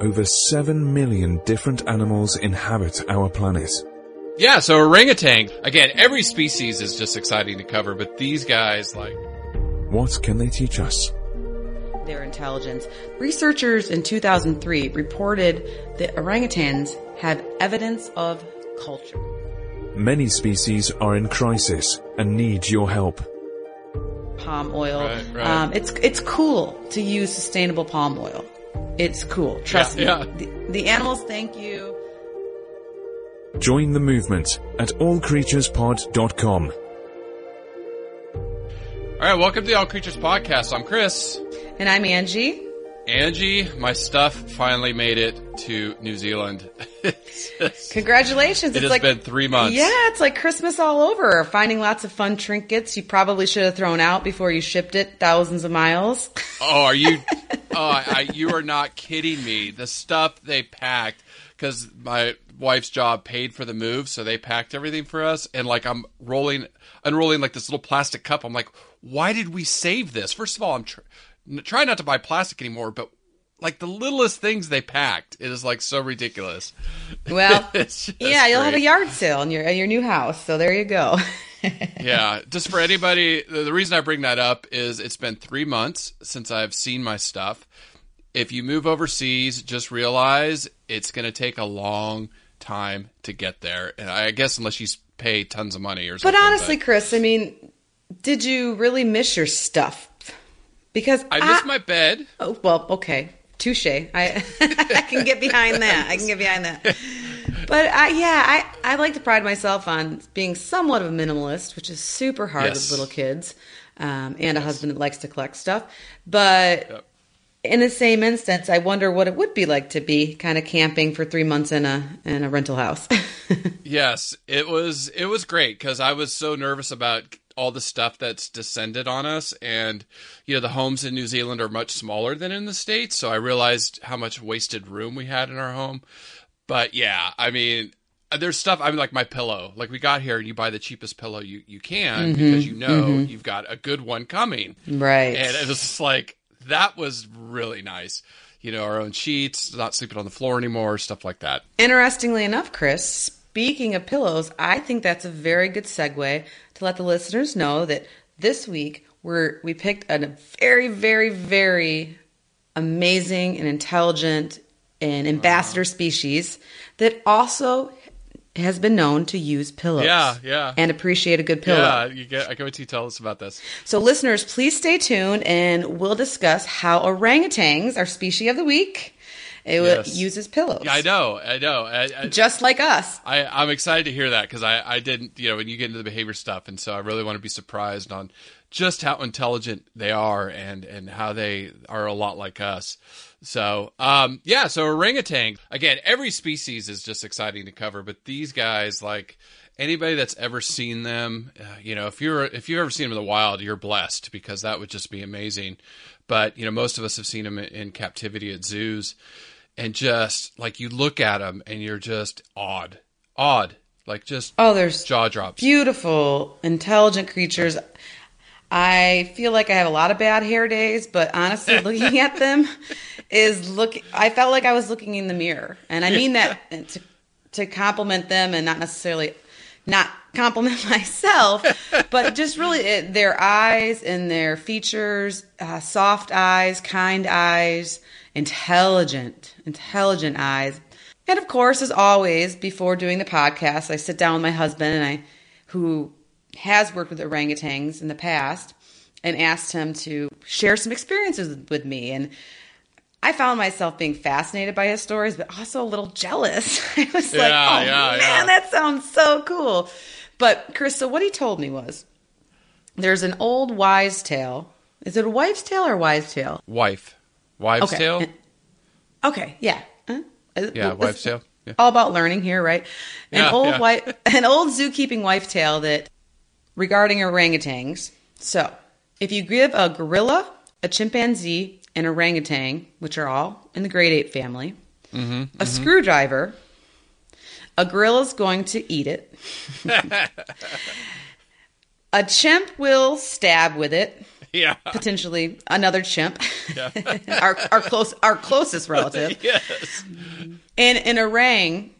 Over 7 million different animals inhabit our planet. Yeah, so orangutan. Again, every species is just exciting to cover, but these guys, like, What can they teach us? their intelligence. Researchers in 2003 reported that orangutans have evidence of culture. Many species are in crisis and need your help. Palm oil. Right, right. Um, it's it's cool to use sustainable palm oil. It's cool. Trust Yeah, me. yeah. The, the animals thank you. Join the movement at allcreaturespod.com. all right, welcome to the All Creatures Podcast. I'm Chris. And I'm Angie. Angie, my stuff finally made it to New Zealand. It's just- Congratulations. It it's has like been three months. Yeah, it's like Christmas all over. Finding lots of fun trinkets you probably should have thrown out before you shipped it thousands of miles. Oh, are you? Oh, I, I, you are not kidding me. The stuff they packed because my wife's job paid for the move, so they packed everything for us. And like I'm rolling, unrolling like this little plastic cup. I'm like, why did we save this? First of all, I'm tr- trying not to buy plastic anymore, but like the littlest things they packed, it is like so ridiculous. Well, yeah, you'll have a yard sale in your in your new house. So there you go. yeah, just for anybody, the, reason I bring that up is it's been three months since I've seen my stuff. If you move overseas, just realize it's going to take a long time to get there. And I guess unless you pay tons of money or something. But honestly, Chris, I mean, did you really miss your stuff? Because I miss my bed. Oh, well, okay. Touche. I, I can get behind that. I can get behind that. But I, yeah, I, I like to pride myself on being somewhat of a minimalist, which is super hard Yes. with little kids um, and a husband that likes to collect stuff. But Yep. in the same instance, I wonder what it would be like to be kind of camping for three months in a in a rental house. Yes, it was it was great because I was so nervous about all the stuff that's descended on us, and you know the homes in New Zealand are much smaller than in the states, so I realized how much wasted room we had in our home. But yeah, I mean, there's stuff. I mean, like my pillow. Like we got here, and you buy the cheapest pillow you you can mm-hmm. because you know mm-hmm. you've got a good one coming. right. And it was just like that was really nice. You know, our own sheets, not sleeping on the floor anymore, stuff like that. Interestingly enough, Chris, speaking of pillows, I think that's a very good segue to let the listeners know that this week we're we picked a very, very, very amazing and intelligent and ambassador species that also has been known to use pillows. Yeah, yeah. And appreciate a good pillow. Yeah, you get. I can wait till you tell us about this. So, listeners, please stay tuned and we'll discuss how orangutans, our species of the week, it Yes. uses pillows. Yeah, I know, I know. I, I, Just like us. I, I'm excited to hear that because I, I didn't, you know, when you get into the behavior stuff, and so I really want to be surprised on just how intelligent they are and and how they are a lot like us. So, um, yeah, so orangutan again. Every species is just exciting to cover, but these guys, like anybody that's ever seen them, uh, you know, if you're if you've ever seen them in the wild, you're blessed because that would just be amazing. But you know, most of us have seen them in, in captivity at zoos, and just like you look at them and you're just awed, awed, like just Oh, there's jaw drops. beautiful, intelligent creatures. I feel like I have a lot of bad hair days, but honestly, looking at them is look. I felt like I was looking in the mirror, and I mean that to to compliment them and not necessarily not compliment myself, but just really it, their eyes and their features, uh, soft eyes, kind eyes, intelligent, intelligent eyes. And of course, as always, before doing the podcast, I sit down with my husband and I, who has worked with orangutans in the past, and asked him to share some experiences with me. And I found myself being fascinated by his stories, but also a little jealous. I was Yeah, like, oh yeah, man, yeah. that sounds so cool. But Chris, so what he told me was there's an old wise tale. Is it a wives' tale or wise tale? Wife, wives' Okay. tale. Okay, yeah. Huh? Uh, Yeah, well, wives' tale. Yeah. All about learning here, right? An Yeah, old yeah. wife, an old zookeeping wife tale that regarding orangutans. So, if you give a gorilla, a chimpanzee, an orangutan, which are all in the great ape family, Mm-hmm, a screwdriver, a gorilla's going to eat it. a chimp will stab with it, Yeah. potentially another chimp, Yeah. our our close our closest relative. yes. And an orang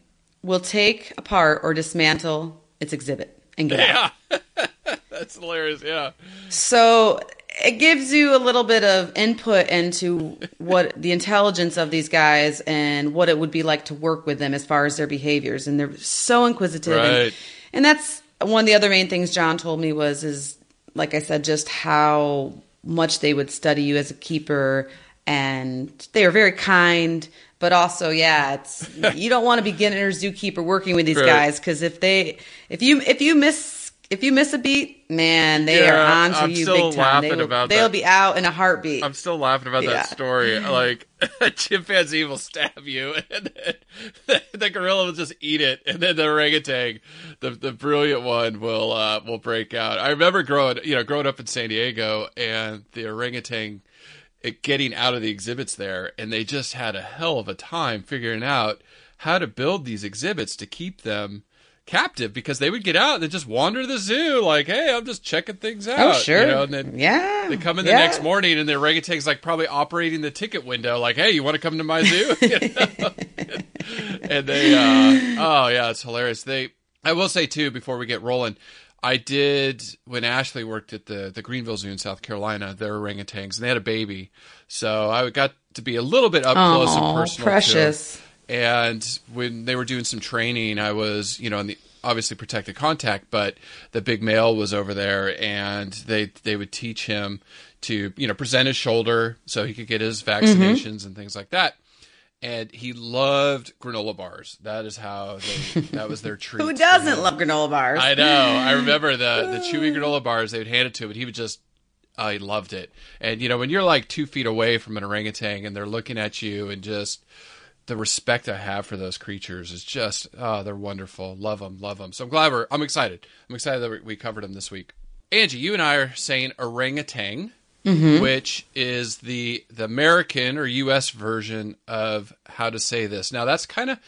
will take apart or dismantle its exhibit and get out. Yeah. That's hilarious. Yeah. So it gives you a little bit of input into what the intelligence of these guys and what it would be like to work with them as far as their behaviors. And they're so inquisitive. And, Right. and that's one of the other main things John told me was is like I said, just how much they would study you as a keeper and they are very kind. But also, yeah, it's you don't want to begin in a beginner zookeeper working with these Right. guys because if they if you if you miss if you miss a beat, man, they Yeah, are on to I'm you still big time. they will, about they'll that. be out in a heartbeat. I'm still laughing about Yeah. that story. Like a chimpanzee will stab you, and then the gorilla will just eat it, and then the orangutan, the the brilliant one, will uh, will break out. I remember growing, you know, growing up in San Diego, and the orangutan it getting out of the exhibits there, and they just had a hell of a time figuring out how to build these exhibits to keep them captive because they would get out and just wander the zoo like hey i'm just checking things out oh, sure. you know, and then yeah. they come in the yeah. next morning and the orangutan's like probably operating the ticket window, like, "Hey, you want to come to my zoo?" You know? and they, uh, oh yeah, it's hilarious. They, I will say too, before we get rolling, I did when Ashley worked at the the Greenville Zoo in South Carolina. There were orangutans and they had a baby, so I got to be a little bit up close and personal. precious. And when they were doing some training, I was, you know, in the obviously protected contact, but the big male was over there and they they would teach him to, you know, present his shoulder so he could get his mm-hmm. vaccinations and things like that. And he loved granola bars. That is how they that was their treat. Who doesn't love granola bars? I know. I remember the the chewy granola bars. They would hand it to him, and he would just. Oh, he loved it. And you know, when you're like two feet away from an orangutan, and they're looking at you, and just the respect I have for those creatures is just oh, they're wonderful. Love them, love them. So I'm glad we're. I'm excited. I'm excited that we- covered them this week. Angie, you and I are saying orangutan, mm-hmm. which is the the American or U.S. version of how to say this. Now that's kind of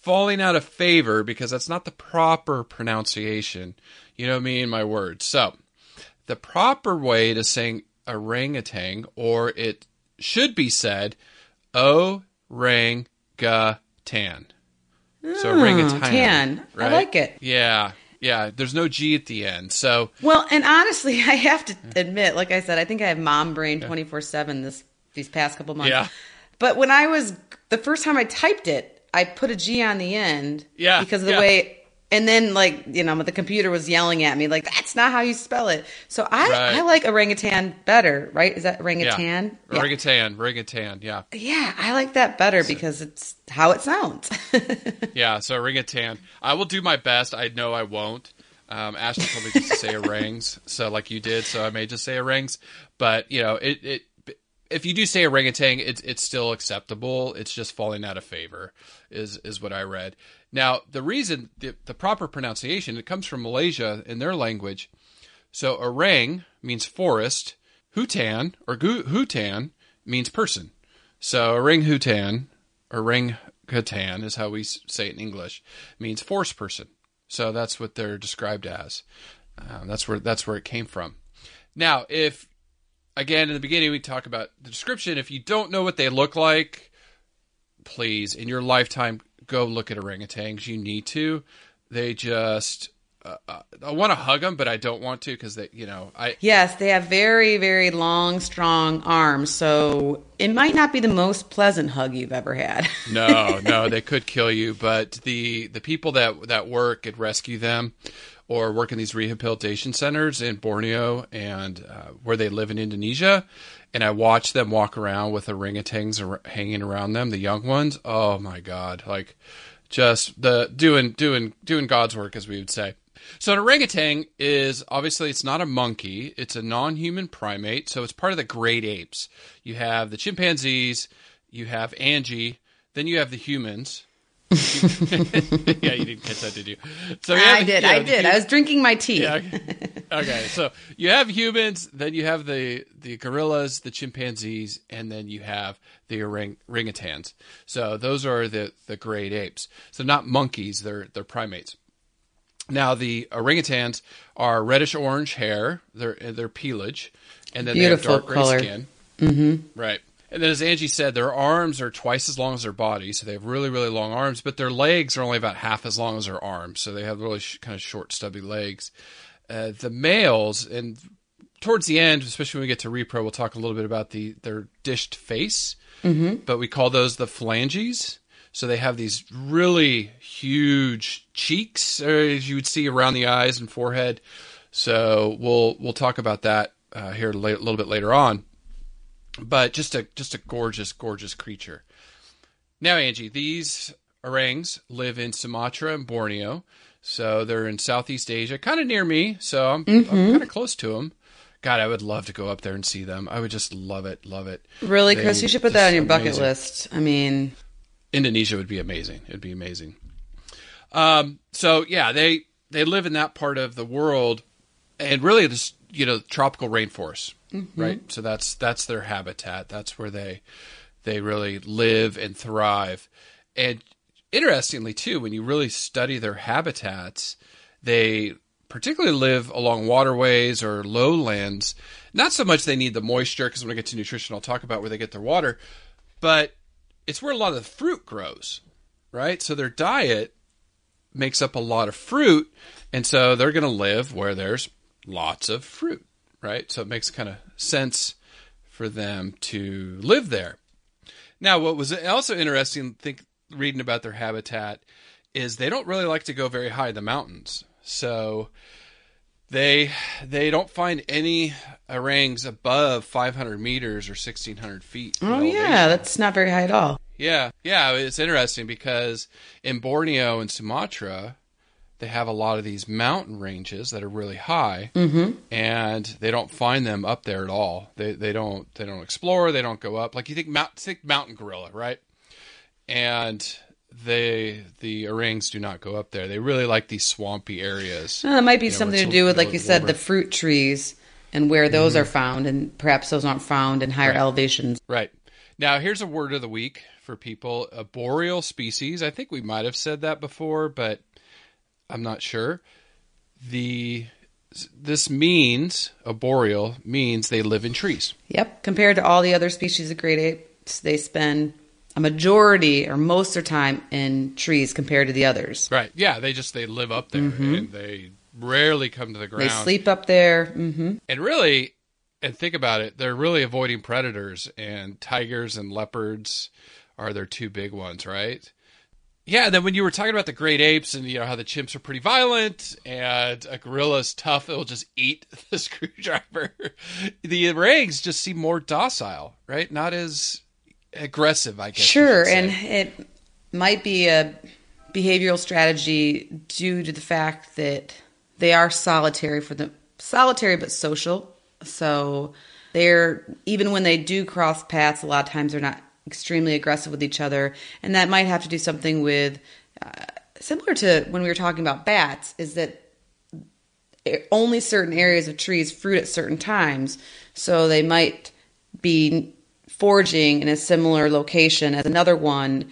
falling out of favor because that's not the proper pronunciation. You know me and my words. So the proper way to sing orangutan, or it should be said orangutan. So hmm, orangutan. tan. I like it. Yeah, yeah. There's no G at the end. So Well, and honestly, I have to admit, like I said, I think I have mom brain twenty four seven this these past couple months. Yeah. But when I was the first time I typed it, I put a G on the end. Yeah, Because of the yeah. way. And then, like you know, the computer was yelling at me, like that's not how you spell it. So I, Right. I like orangutan better, right? Is that yeah, orangutan? Yeah. orangutan, orangutan. Yeah, Yeah, I like that better because it's how it sounds. yeah. So orangutan. I will do my best. I know I won't. Um, Ashley told me just to say orangs, so like you did, so I may just say orangs. But you know, it, it if you do say orangutan, it's it's still acceptable. It's just falling out of favor, is is what I read. Now, the reason the, the proper pronunciation it comes from Malaysia in their language. So orang means forest, hutan or gu- hutan means person. So orang hutan, orang hutan is how we say it in English, means forest person. So that's what they're described as. Um, that's where that's where it came from. Now, if again in the beginning we talk about the description, if you don't know what they look like, please in your lifetime go look at orangutans. You need to. They just uh, uh, I want to hug them, but I don't want to because they, you know, I Yes, they have very, very long, strong arms, so it might not be the most pleasant hug you've ever had. no, no, they could kill you. But the the people that that work and rescue them, or work in these rehabilitation centers in Borneo and uh, where they live in Indonesia, and I watch them walk around with orangutans ar- hanging around them, the young ones. Oh my god, like just the doing doing doing God's work, as we would say. So an orangutan is obviously it's not a monkey; it's a non-human primate. So it's part of the great apes. You have the chimpanzees, you have Angie, then you have the humans. yeah, you didn't catch that, did you? So you have I did, you know, I did. hu- I was drinking my tea. yeah. Okay. So you have humans, then you have the the gorillas, the chimpanzees, and then you have the orang- orangutans. So those are the the great apes. So not monkeys; they're they're primates. Now the orangutans are reddish orange hair. They're they're pelage, and then Beautiful they have dark gray color. skin. Mm-hmm. Right. And then, as Angie said, their arms are twice as long as their body, so they have really, really long arms. But their legs are only about half as long as their arms, so they have really sh- kind of short, stubby legs. Uh, the males, and towards the end, especially when we get to repro, we'll talk a little bit about the their dished face. Mm-hmm. But we call those the phalanges. So they have these really huge cheeks, uh, as you would see around the eyes and forehead. So we'll we'll talk about that uh, here a little bit later on. But just a just a gorgeous, gorgeous creature. Now, Angie, these orangs live in Sumatra and Borneo, so they're in Southeast Asia, kind of near me. So I'm, I'm kind of close to them. God, I would love to go up there and see them. I would just love it, love it. Really, They- Chris, you should put that on your bucket amazing. list. I mean, Indonesia would be amazing. It'd be amazing. Um, so yeah, they they live in that part of the world, and really this you know tropical rainforest, Mm-hmm. right? So that's that's their habitat. That's where they they really live and thrive. And interestingly too, when you really study their habitats, they particularly live along waterways or lowlands. Not so much they need the moisture, because when I get to nutrition, I'll talk about where they get their water, but it's where a lot of the fruit grows, right? So their diet makes up a lot of fruit, and so they're going to live where there's lots of fruit, right? So it makes kind of sense for them to live there. Now, what was also interesting, think reading about their habitat, is they don't really like to go very high in the mountains. So they they don't find any orangs above 500 meters or 1600 feet. oh elevation. yeah, that's not very high at all. Yeah, yeah, it's interesting because in Borneo and Sumatra, they have a lot of these mountain ranges that are really high, mm-hmm. and they don't find them up there at all. They they don't they don't explore. They don't go up. Like you think mount think mountain gorilla, right? And they the orangs do not go up there. They really like these swampy areas. Uh, it might be You know, something to do with, like you said, warmer. the fruit trees and where those are found, and perhaps those aren't found in higher Right. elevations. Right. Now, here's a word of the week for people arboreal species. I think we might have said that before, but I'm not sure. The this means arboreal means they live in trees. Yep. Compared to all the other species of great apes, they spend a majority or most of their time in trees compared to the others. Right. Yeah, they just they live up there and they rarely come to the ground. They sleep up there. hmm And really and think about it, they're really avoiding predators and tigers and leopards are their two big ones, right? Yeah, and then when you were talking about the great apes and you know how the chimps are pretty violent and a gorilla's tough, it'll just eat the screwdriver. the orangs just seem more docile, right? Not as aggressive, I guess. Sure, and it might be a behavioral strategy due to the fact that they are solitary for the solitary but social. So they're even when they do cross paths, a lot of times they're not extremely aggressive with each other, and that might have to do something with uh, similar to when we were talking about bats. Is that only certain areas of trees fruit at certain times, so they might be foraging in a similar location as another one,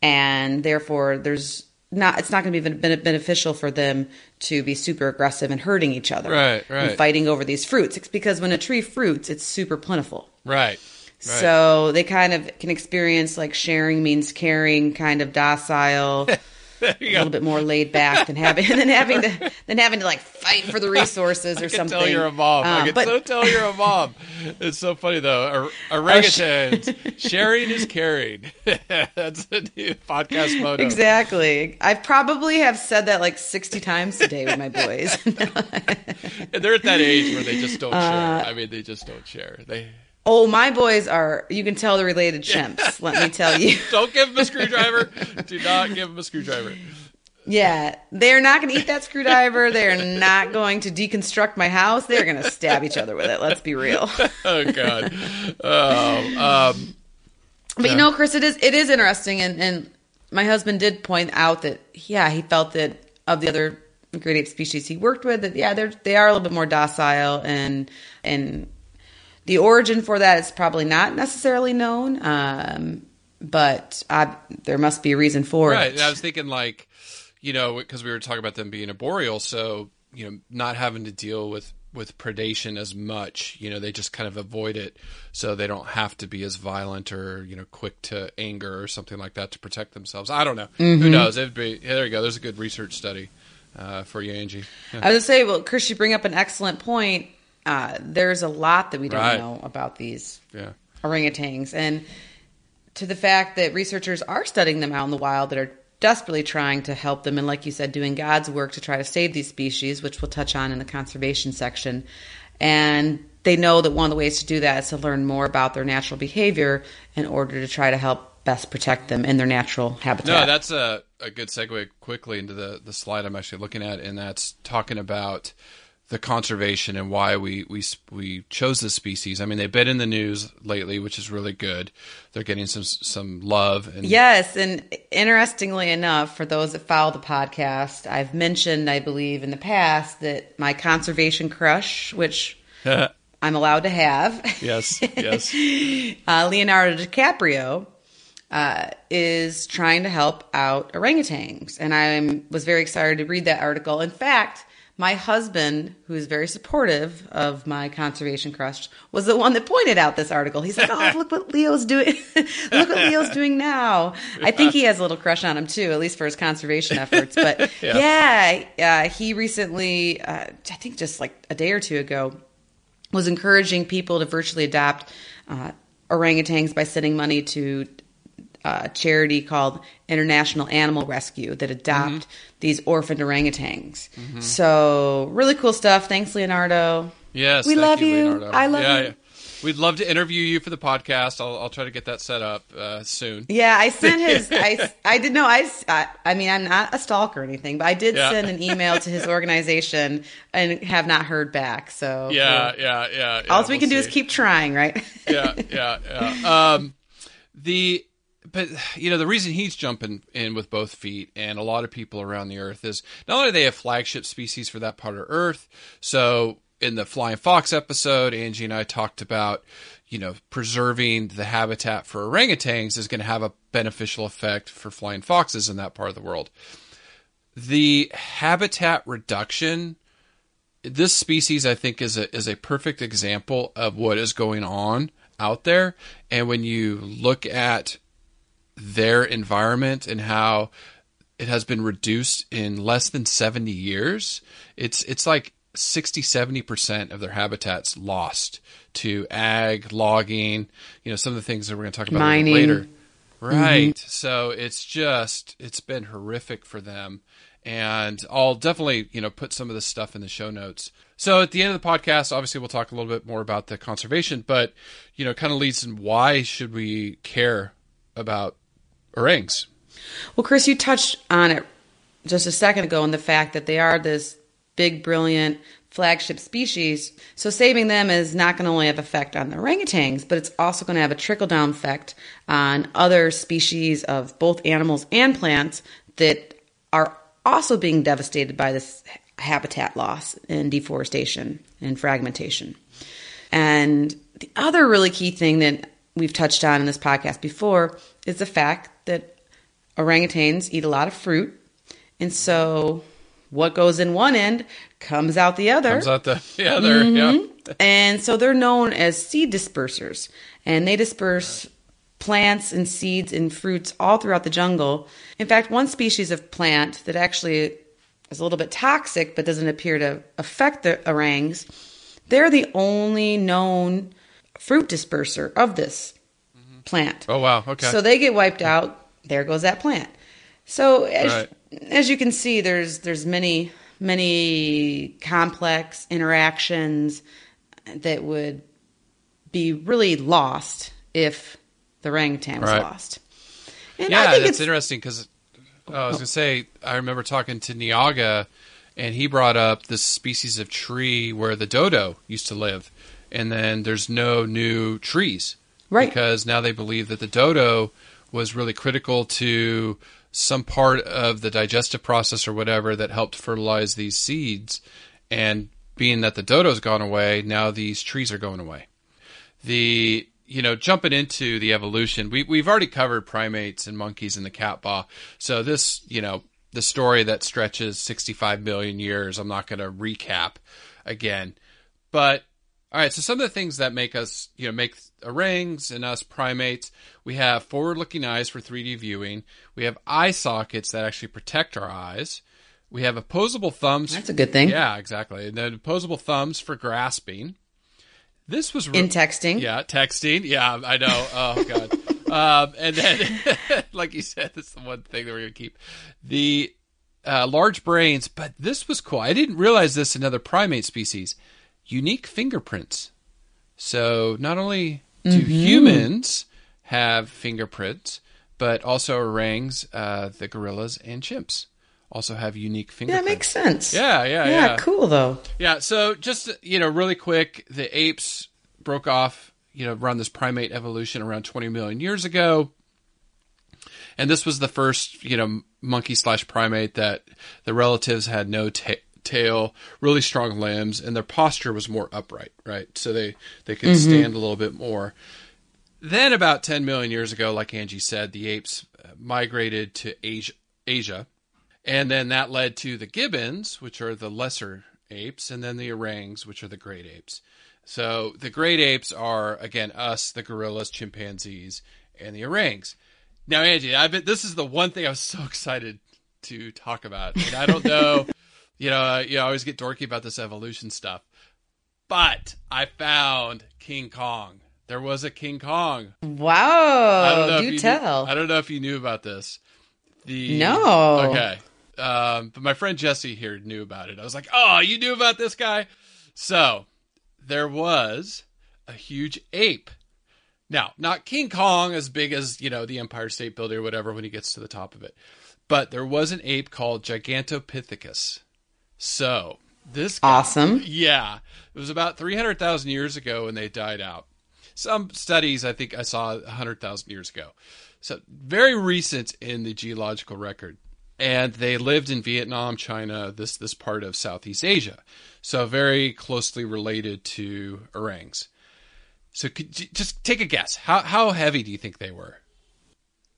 and therefore there's not it's not going to be beneficial for them to be super aggressive and hurting each other, Right, right. and fighting over these fruits. It's because when a tree fruits, it's super plentiful. right. Right. So they kind of can experience like sharing means caring, kind of docile. a little bit more laid back than having than having to than having to like fight for the resources or I can something. tell you're a mom. I Um, can but so tell you're a mom. It's so funny though. Or- Orangutans, sharing is caring. That's the new podcast motto. exactly, I probably have said that like sixty times today with my boys. And they're at that age where they just don't Uh, share. I mean, they just don't share. They oh, my boys are. You can tell they're related chimps. Let me tell you. don't give them a screwdriver. Do not give them a screwdriver. Yeah, they're not going to eat that screwdriver. They're not going to deconstruct my house. They're going to stab each other with it. Let's be real. Oh God. Oh, um, But you know, Chris, it is it is interesting, and and my husband did point out that yeah, he felt that of the other great ape species he worked with, that yeah, they're they are a little bit more docile, and and the origin for that is probably not necessarily known, um, but I, there must be a reason for right. it. And I was thinking like, you know, because we were talking about them being arboreal, so you know, not having to deal with with predation as much. You know, they just kind of avoid it, so they don't have to be as violent or you know, quick to anger or something like that to protect themselves. I don't know. Mm-hmm. Who knows? It'd be yeah, there you go. There's a good research study uh, for you, Angie. Yeah. I was gonna say, well, Chris, you bring up an excellent point. Uh, there's a lot that we don't Right. know about these yeah. orangutans, and to the fact that researchers are studying them out in the wild that are desperately trying to help them, and like you said, doing God's work to try to save these species, which we'll touch on in the conservation section. And they know that one of the ways to do that is to learn more about their natural behavior in order to try to help best protect them in their natural habitat. No, that's a, a good segue quickly into the, the slide I'm actually looking at, and that's talking about the conservation and why we, we we chose this species. I mean, they've been in the news lately, which is really good. They're getting some some love. And Yes, and interestingly enough, for those that follow the podcast, I've mentioned, I believe, in the past that my conservation crush, which I'm allowed to have, yes, yes, uh, Leonardo DiCaprio, uh, is trying to help out orangutans, and I was very excited to read that article. In fact. My husband, who is very supportive of my conservation crush, was the one that pointed out this article. He's like, "Oh, look what Leo's doing! look what Leo's doing now." I think he has a little crush on him too, at least for his conservation efforts. But yeah, uh, he recently, uh, I think just like a day or two ago, was encouraging people to virtually adopt uh, orangutans by sending money to a charity called International Animal Rescue that adopt these orphaned orangutans. So really cool stuff. Thanks, Leonardo. yes. We love you. Leonardo. I love yeah, you. yeah. We'd love to interview you for the podcast. I'll, I'll try to get that set up uh, soon. Yeah, I sent his. I, I did know. I, I I mean, I'm not a stalker or anything, but I did Yeah. send an email to his organization and have not heard back. So Yeah, yeah, yeah. yeah all we can we'll do see. is keep trying, right? yeah, yeah, yeah. Um, the but you know the reason he's jumping in with both feet, and a lot of people around the earth is not only they have flagship species for that part of Earth. So in the flying fox episode, Angie and I talked about you know preserving the habitat for orangutans is going to have a beneficial effect for flying foxes in that part of the world. The habitat reduction this species I think is a is a perfect example of what is going on out there and when you look at their environment and how it has been reduced in less than 70 years it's it's like 60 70% of their habitats lost to ag logging you know some of the things that we're going to talk about Mining. later mm-hmm. Right. So it's just it's been horrific for them. And I'll definitely, you know, put some of this stuff in the show notes. So at the end of the podcast, obviously we'll talk a little bit more about the conservation, but you know, kind of leads in why should we care about orangs? Well, Chris, you touched on it just a second ago, and the fact that they are this big, brilliant flagship species. So saving them is not going to only have effect on the orangutans, but it's also going to have a trickle down effect on other species of both animals and plants that are also being devastated by this habitat loss and deforestation and fragmentation. And the other really key thing that we've touched on in this podcast before is the fact that orangutans eat a lot of fruit. And so what goes in one end comes out the other. Comes out the yeah, there, yeah. And so they're known as seed dispersers. And they disperse plants and seeds and fruits all throughout the jungle. In fact, one species of plant that actually is a little bit toxic but doesn't appear to affect the orangs, they're the only known fruit disperser of this plant. Oh wow. Okay. So they get wiped out. There goes that plant. So as, Right. as you can see, there's there's many many complex interactions that would be really lost if the orangutan was Right. lost. And yeah, I think that's it's interesting because oh, I was oh. gonna say I remember talking to Niaga, and he brought up this species of tree where the dodo used to live, and then there's no new trees, Right. Because now they believe that the dodo was really critical to some part of the digestive process or whatever that helped fertilize these seeds, and being that the dodo's gone away, now these trees are going away. The you know jumping into the evolution we we've already covered primates and monkeys in the cat paw. So this you know the story that stretches 65 million years i'm not going to recap again. But all right so some of the things that make us you know make orangs and us primates we have forward looking eyes for 3d viewing we have eye sockets that actually protect our eyes we have opposable thumbs that's a good thing. yeah exactly and then opposable thumbs for grasping this was re- In texting. yeah, texting. Yeah, I know. Oh god. um, and then, like you said, this is the one thing that we're gonna keep the uh, large brains. But this was cool. I didn't realize this in other primate species. Unique fingerprints. So not only do humans have fingerprints, but also orangs, uh, the gorillas, and chimps also have unique fingerprints. that makes sense. Yeah, yeah, yeah. yeah. Cool though. Yeah, so just you know, really quick, the apes broke off, you know, around this primate evolution around 20 million years ago, and this was the first, you know, monkey slash primate that the relatives had no ta- tail, really strong limbs, and their posture was more upright, right? So they they could stand a little bit more. Then about 10 million years ago, like Angie said, the apes uh, migrated to Asia, Asia and then that led to the gibbons, which are the lesser apes, and then the orangs, which are the great apes. So the great apes are again us, the gorillas, chimpanzees, and the orangs. Now, Angie, I've been, this is the one thing I was so excited to talk about, and I don't know, you know, uh, you know, I always get dorky about this evolution stuff, but I found King Kong. There was a King Kong. I don't Wow. Do you knew- tell. I don't know if you knew about this. The No. Okay. Um, but my friend Jesse here knew about it. I was like, "Oh, you knew about this guy?" So there was a huge ape. Now, not King Kong as big as you know the Empire State Building or whatever when he gets to the top of it, but there was an ape called Gigantopithecus. So this guy, Awesome. yeah, it was about three hundred thousand years ago when they died out. Some studies, I think I saw hundred thousand years ago. So very recent in the geological record. And they lived in Vietnam, China, this this part of Southeast Asia. So very closely related to orangs. So could you just take a guess. How how heavy do you think they were?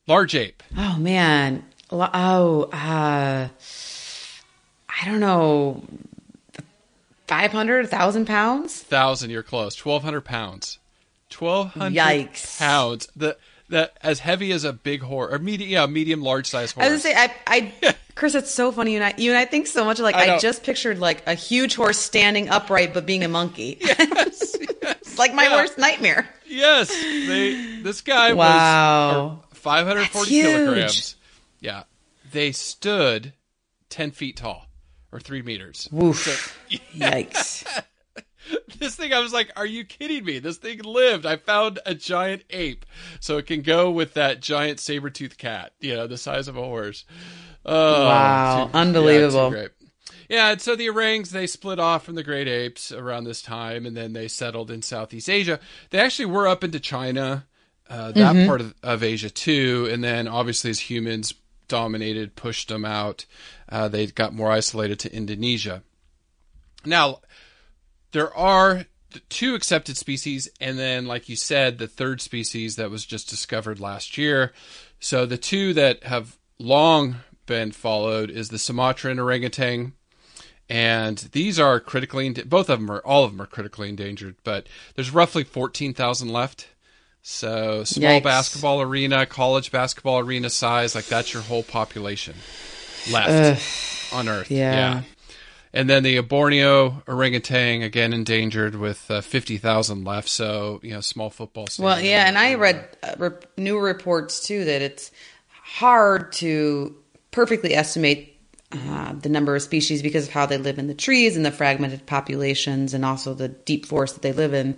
Large ape. Oh man. Oh, uh, I don't know. 500, 1,000 pounds? Thousand, you're close. Twelve hundred pounds. Twelve hundred Yikes. pounds. The the as heavy as a big horse or medium yeah, medium large size horse. I was gonna say, I, I, Chris, it's so funny. You and I, you and I think so much. Like, I. I, just pictured like a huge horse standing upright, but being a monkey. yes, like my Yeah. worst nightmare. Yes, they. This guy Wow. was five hundred forty That's huge. kilograms. Yeah, they stood ten feet tall or three meters. Woof. Yikes. This thing, I was like, "Are you kidding me? This thing lived." I found a giant ape, so it can go with that giant saber toothed cat. You know, the size of a horse. Oh, Wow. too- Unbelievable. great. Yeah, and so the orangs they split off from the great apes around this time, and then they settled in Southeast Asia. They actually were up into China, uh, that Mm-hmm. part of, of Asia too, and then obviously as humans dominated, pushed them out, uh, they got more isolated to Indonesia. Now, there are two accepted species, and then, like you said, the third species that was just discovered last year. So the two that have long been followed is the Sumatran orangutan, and these are critically both of them are all of them are critically endangered. But there's roughly fourteen thousand left. So small Yikes. basketball arena, college basketball arena size, like that's your whole population left on Earth. yeah. yeah. And then the Borneo orangutan again endangered with uh, fifty thousand left. So you know, small football. Well, yeah, and I read uh, re- new reports too that it's hard to perfectly estimate uh, the number of species because of how they live in the trees and the fragmented populations and also the deep forest that they live in.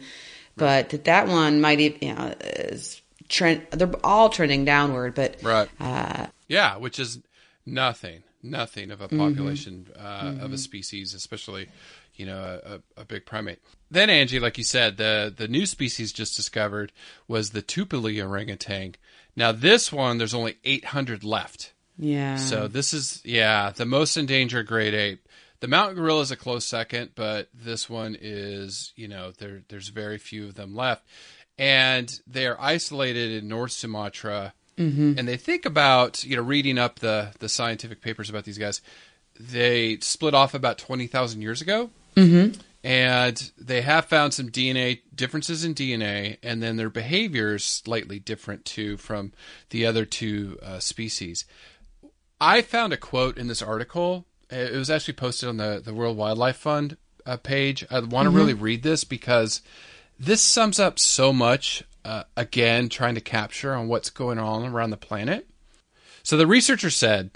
But that one might, even, you know, is trend. They're all trending downward, but Right. uh, Yeah, which is nothing, nothing of a Mm-hmm. population uh, of a species, especially you know a, a big primate. Then Angie, like you said, the the new species just discovered was the Tapanuli orangutan. Now this one, there's only 800 left. yeah. So this is yeah the most endangered great ape. The mountain gorilla is a close second, but this one is you know there there's very few of them left, and they are isolated in North Sumatra. Mm-hmm. And they think about you know reading up the the scientific papers about these guys. They split off about twenty thousand years ago, mm-hmm. and they have found some DNA differences in DNA, and then their behavior is slightly different too from the other two uh, species. I found a quote in this article. It was actually posted on the, the World Wildlife Fund uh, page. I want to really read this because this sums up so much, uh, again, trying to capture on what's going on around the planet. So the researcher said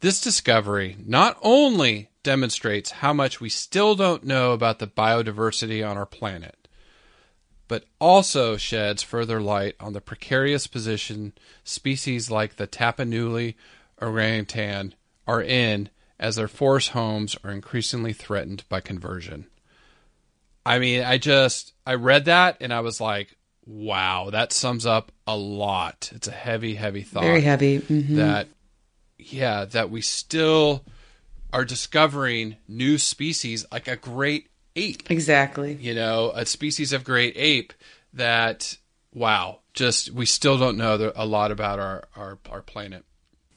this discovery not only demonstrates how much we still don't know about the biodiversity on our planet, but also sheds further light on the precarious position species like the Tapanuli orangutan are in as their forest homes are increasingly threatened by conversion. I mean, I just I read that and I was like, wow, that sums up a lot. It's a heavy, heavy thought very heavy. hmm that yeah that we still are discovering new species like a great ape Exactly. you know a species of great ape that wow just we still don't know a lot about our, our our planet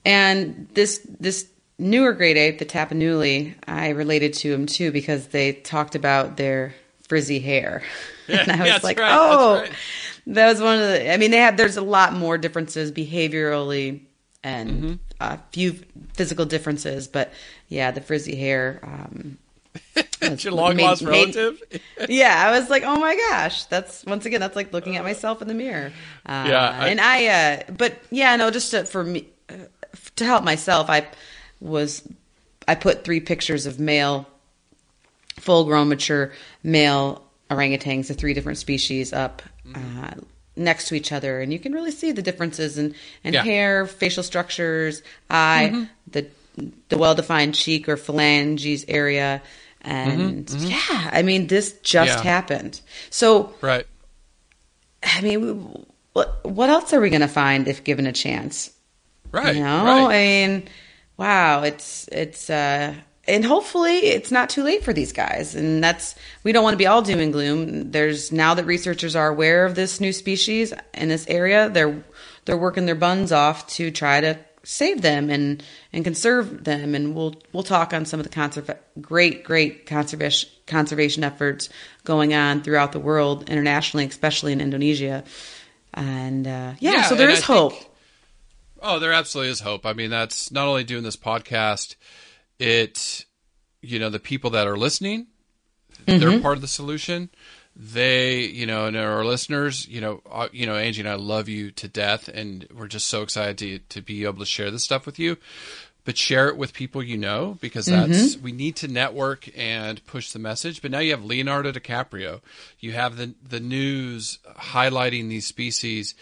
And this this newer grade ape, the Tapanuli, I related to him too because they talked about their frizzy hair. and I was that's like, right, that's oh, right. that was one of the. I mean, they had. There's a lot more differences behaviorally and Mm-hmm. a few physical differences, but yeah, the frizzy hair. Um, it's your long made- lost made- relative yeah, I was like, oh my gosh, that's once again, that's like looking at myself in the mirror. Uh, Yeah, I- and I, uh, but yeah, no, just to, for me, uh, to help myself, I was, I put three pictures of male, full grown, mature male orangutans, the three different species up. Mm-hmm. Uh, next to each other and you can really see the differences in, in Yeah. Mm-hmm. hair facial structures eye the the well-defined cheek or phalanges area and yeah i mean this just Mm-hmm. Yeah. happened so right i mean what what else are we going to find if given a chance right you know right. i mean wow it's it's uh and hopefully it's not too late for these guys. And that's we don't want to be all doom and gloom. There's now that researchers are aware of this new species in this area they're they're working their buns off to try to save them and and conserve them. And we'll we'll talk on some of the conserva- great great conservation conservation efforts going on throughout the world internationally especially in Indonesia. And uh, yeah, Yeah, so there is I hope Oh, there absolutely is hope. I mean, that's not only doing this podcast, it, you know, the people that are listening, they're part of the solution. They, you know, and our listeners, you know, uh, you know, Angie and I love you to death, and we're just so excited to to be able to share this stuff with you. But share it with people you know because that's we need to network and push the message. But now you have Leonardo DiCaprio, you have the the news highlighting these species.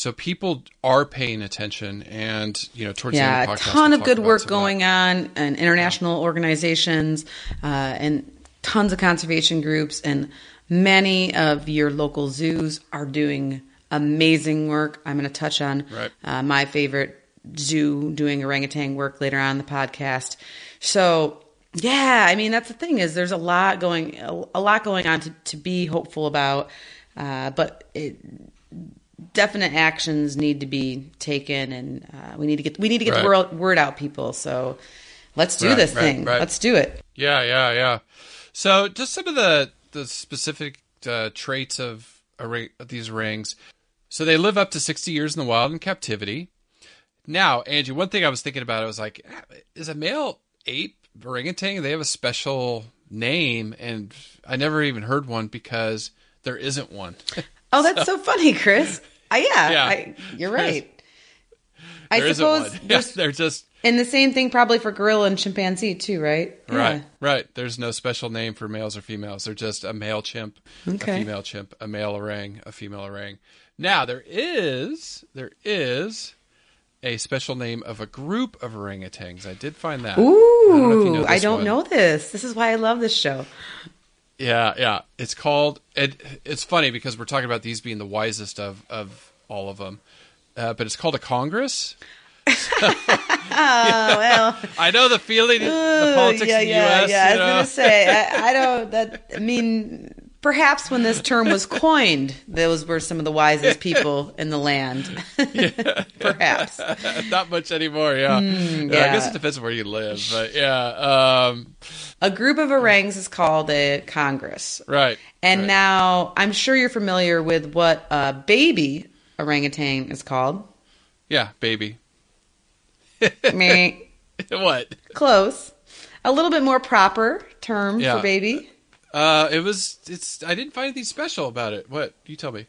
So people are paying attention, and you know, towards yeah, the end of the podcast, a ton of good work that. going on and international organizations uh, and tons of conservation groups and many of your local zoos are doing amazing work i'm going to touch on Right. uh, my favorite zoo doing orangutan work later on in the podcast so yeah i mean that's the thing is there's a lot going a, a lot going on to, to be hopeful about uh, but it definite actions need to be taken and uh, we need to get we need to get Right. the word, word out people so let's do Right, this right, thing let's do it Yeah, yeah, yeah. So, just some of the the specific uh, traits of, these rings. So they live up to 60 years in the wild in captivity. Now, Angie, one thing I was thinking about, I was like, is a male ape orangutan? They have a special name, and I never even heard one because there isn't one. Oh, that's so, funny, Chris. Uh, yeah, Yeah. I, you're right. I suppose. Yeah, there's, they're just and the same thing probably for gorilla and chimpanzee too, right? Yeah. right, right. There's no special name for males or females. They're just a male chimp, a female chimp, a male orang, a female orang. Now there is there is a special name of a group of orangutans. I did find that. Ooh, I don't know if you know I don't know this. This is why I love this show. Yeah, yeah. It's called. It, it's funny because we're talking about these being the wisest of of all of them, uh, but it's called a congress. Oh well, I know the feeling, the politics yeah, in the yeah, U.S. yeah. I was know? gonna say, I, I don't. That I mean, perhaps when this term was coined, those were some of the wisest people in the land. perhaps. Not much anymore. Yeah. yeah. I Mm, guess it depends on where you live, but yeah. Um, A group of orangs is called a congress. right. And right. now I'm sure you're familiar with what a baby orangutan is called. yeah, baby. Me. what? Close. A little bit more proper term Yeah. for baby. Uh, it was. It's. I didn't find anything special about it. What? You tell me.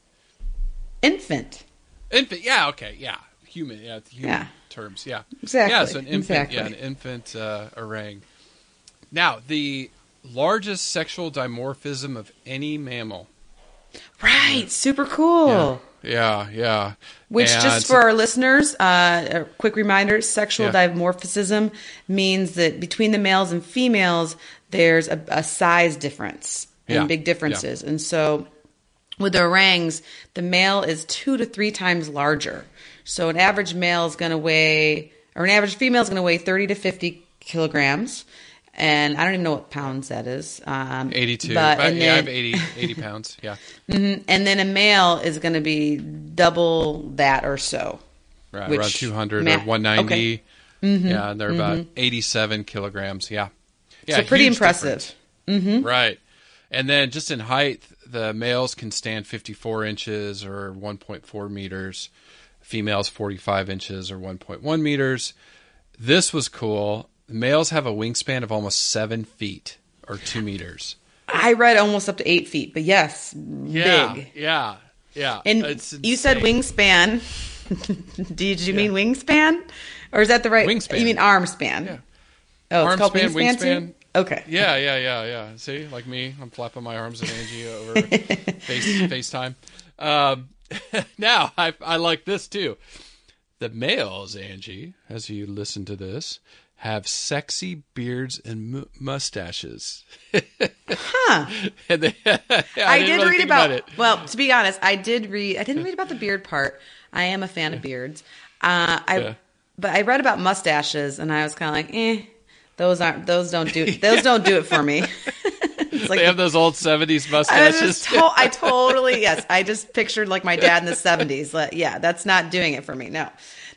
Infant. Infant. Yeah. Okay. Yeah. Human. Yeah. Human Yeah. terms. Yeah. Exactly, Yeah. So an infant. Yeah. An infant uh, orang. Now the largest sexual dimorphism of any mammal. Right. Super cool. Yeah. Yeah. Yeah. Which, And just for our listeners, uh, a quick reminder sexual Yeah. dimorphism means that between the males and females, there's a, a size difference and Yeah, big differences. And so with the orangs, the male is two to three times larger. So an average male is going to weigh, or an average female is going to weigh 30 to 50 kilograms. And I don't even know what pounds that is. Um, 82. But, and yeah, I have then- 80, 80 pounds. Yeah. and then a male is going to be double that or so. Right. Which around 200 ma- or 190. okay. Mm-hmm. Yeah. And they're about 87 kilograms. Yeah. Yeah. so pretty impressive. difference. Right. And then just in height, the males can stand 54 inches or 1.4 meters, females 45 inches or 1.1 meters. This was cool. The males have a wingspan of almost seven feet or two meters. I read almost up to eight feet, but yes, Yeah. big. Yeah. Yeah. And It's you said wingspan. Did you mean wingspan, or is that the right? Wingspan. You mean arm span? Yeah. Oh, it's Arm called span, wingspan. wingspan. too? Okay. Yeah, yeah, yeah, yeah. See, like me, I'm flapping my arms at Angie over face FaceTime. Um, now, I I like this too. The males, Angie, as you listen to this, have sexy beards and mu- mustaches. Huh. they, I, I, did really read think about, it. Well, to be honest, I did read. I didn't read about the beard part. I am a fan of beards. Uh, I, Yeah. but I read about mustaches, and I was kind of like, eh. Those aren't. Those don't do. Those don't do it for me. it's like They have those old '70s I, mustaches. just to- I totally yes. I just pictured like my dad in the seventies. Like, yeah, that's not doing it for me. No.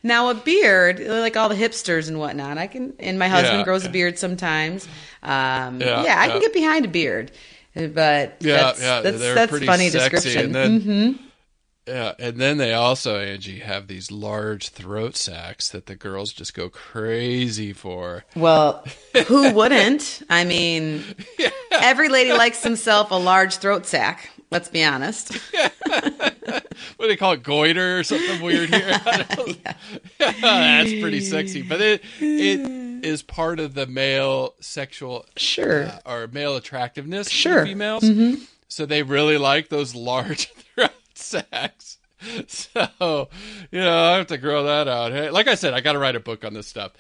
Now a beard, like all the hipsters and whatnot, I can. And my husband Yeah. grows a beard sometimes. Um, Yeah, yeah, I yeah. can get behind a beard, but yeah, that's, yeah, that's, they're that's pretty funny sexy. description. And then, hmm yeah, and then they also, Angie, have these large throat sacks that the girls just go crazy for. Well, who wouldn't? I mean, every lady likes himself a large throat sack. Let's be honest. what do they call it, goiter or something weird here? I. That's pretty sexy, but it it is part of the male sexual Sure. or male attractiveness Sure. of females. So they really like those large throat sacks. So you know, I have to grow that out. Hey, like I said, I got to write a book on this stuff.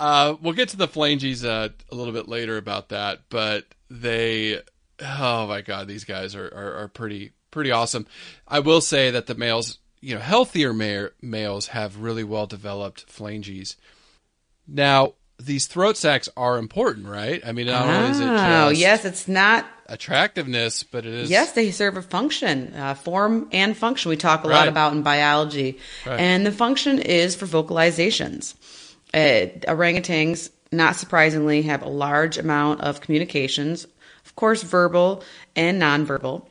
Uh, we'll get to the phalanges uh, a little bit later about that, but they, oh my god, these guys are, are, are pretty pretty awesome. I will say that the males, you know, healthier ma- males have really well developed phalanges. Now, these throat sacs are important, right? I mean, not only is it Oh, just yes, it's not attractiveness, but it is Yes, they serve a function, uh, form and function. We talk a lot about in biology, Right. and the function is for vocalizations. Uh, orangutans, not surprisingly, have a large amount of communications, of course, verbal and nonverbal.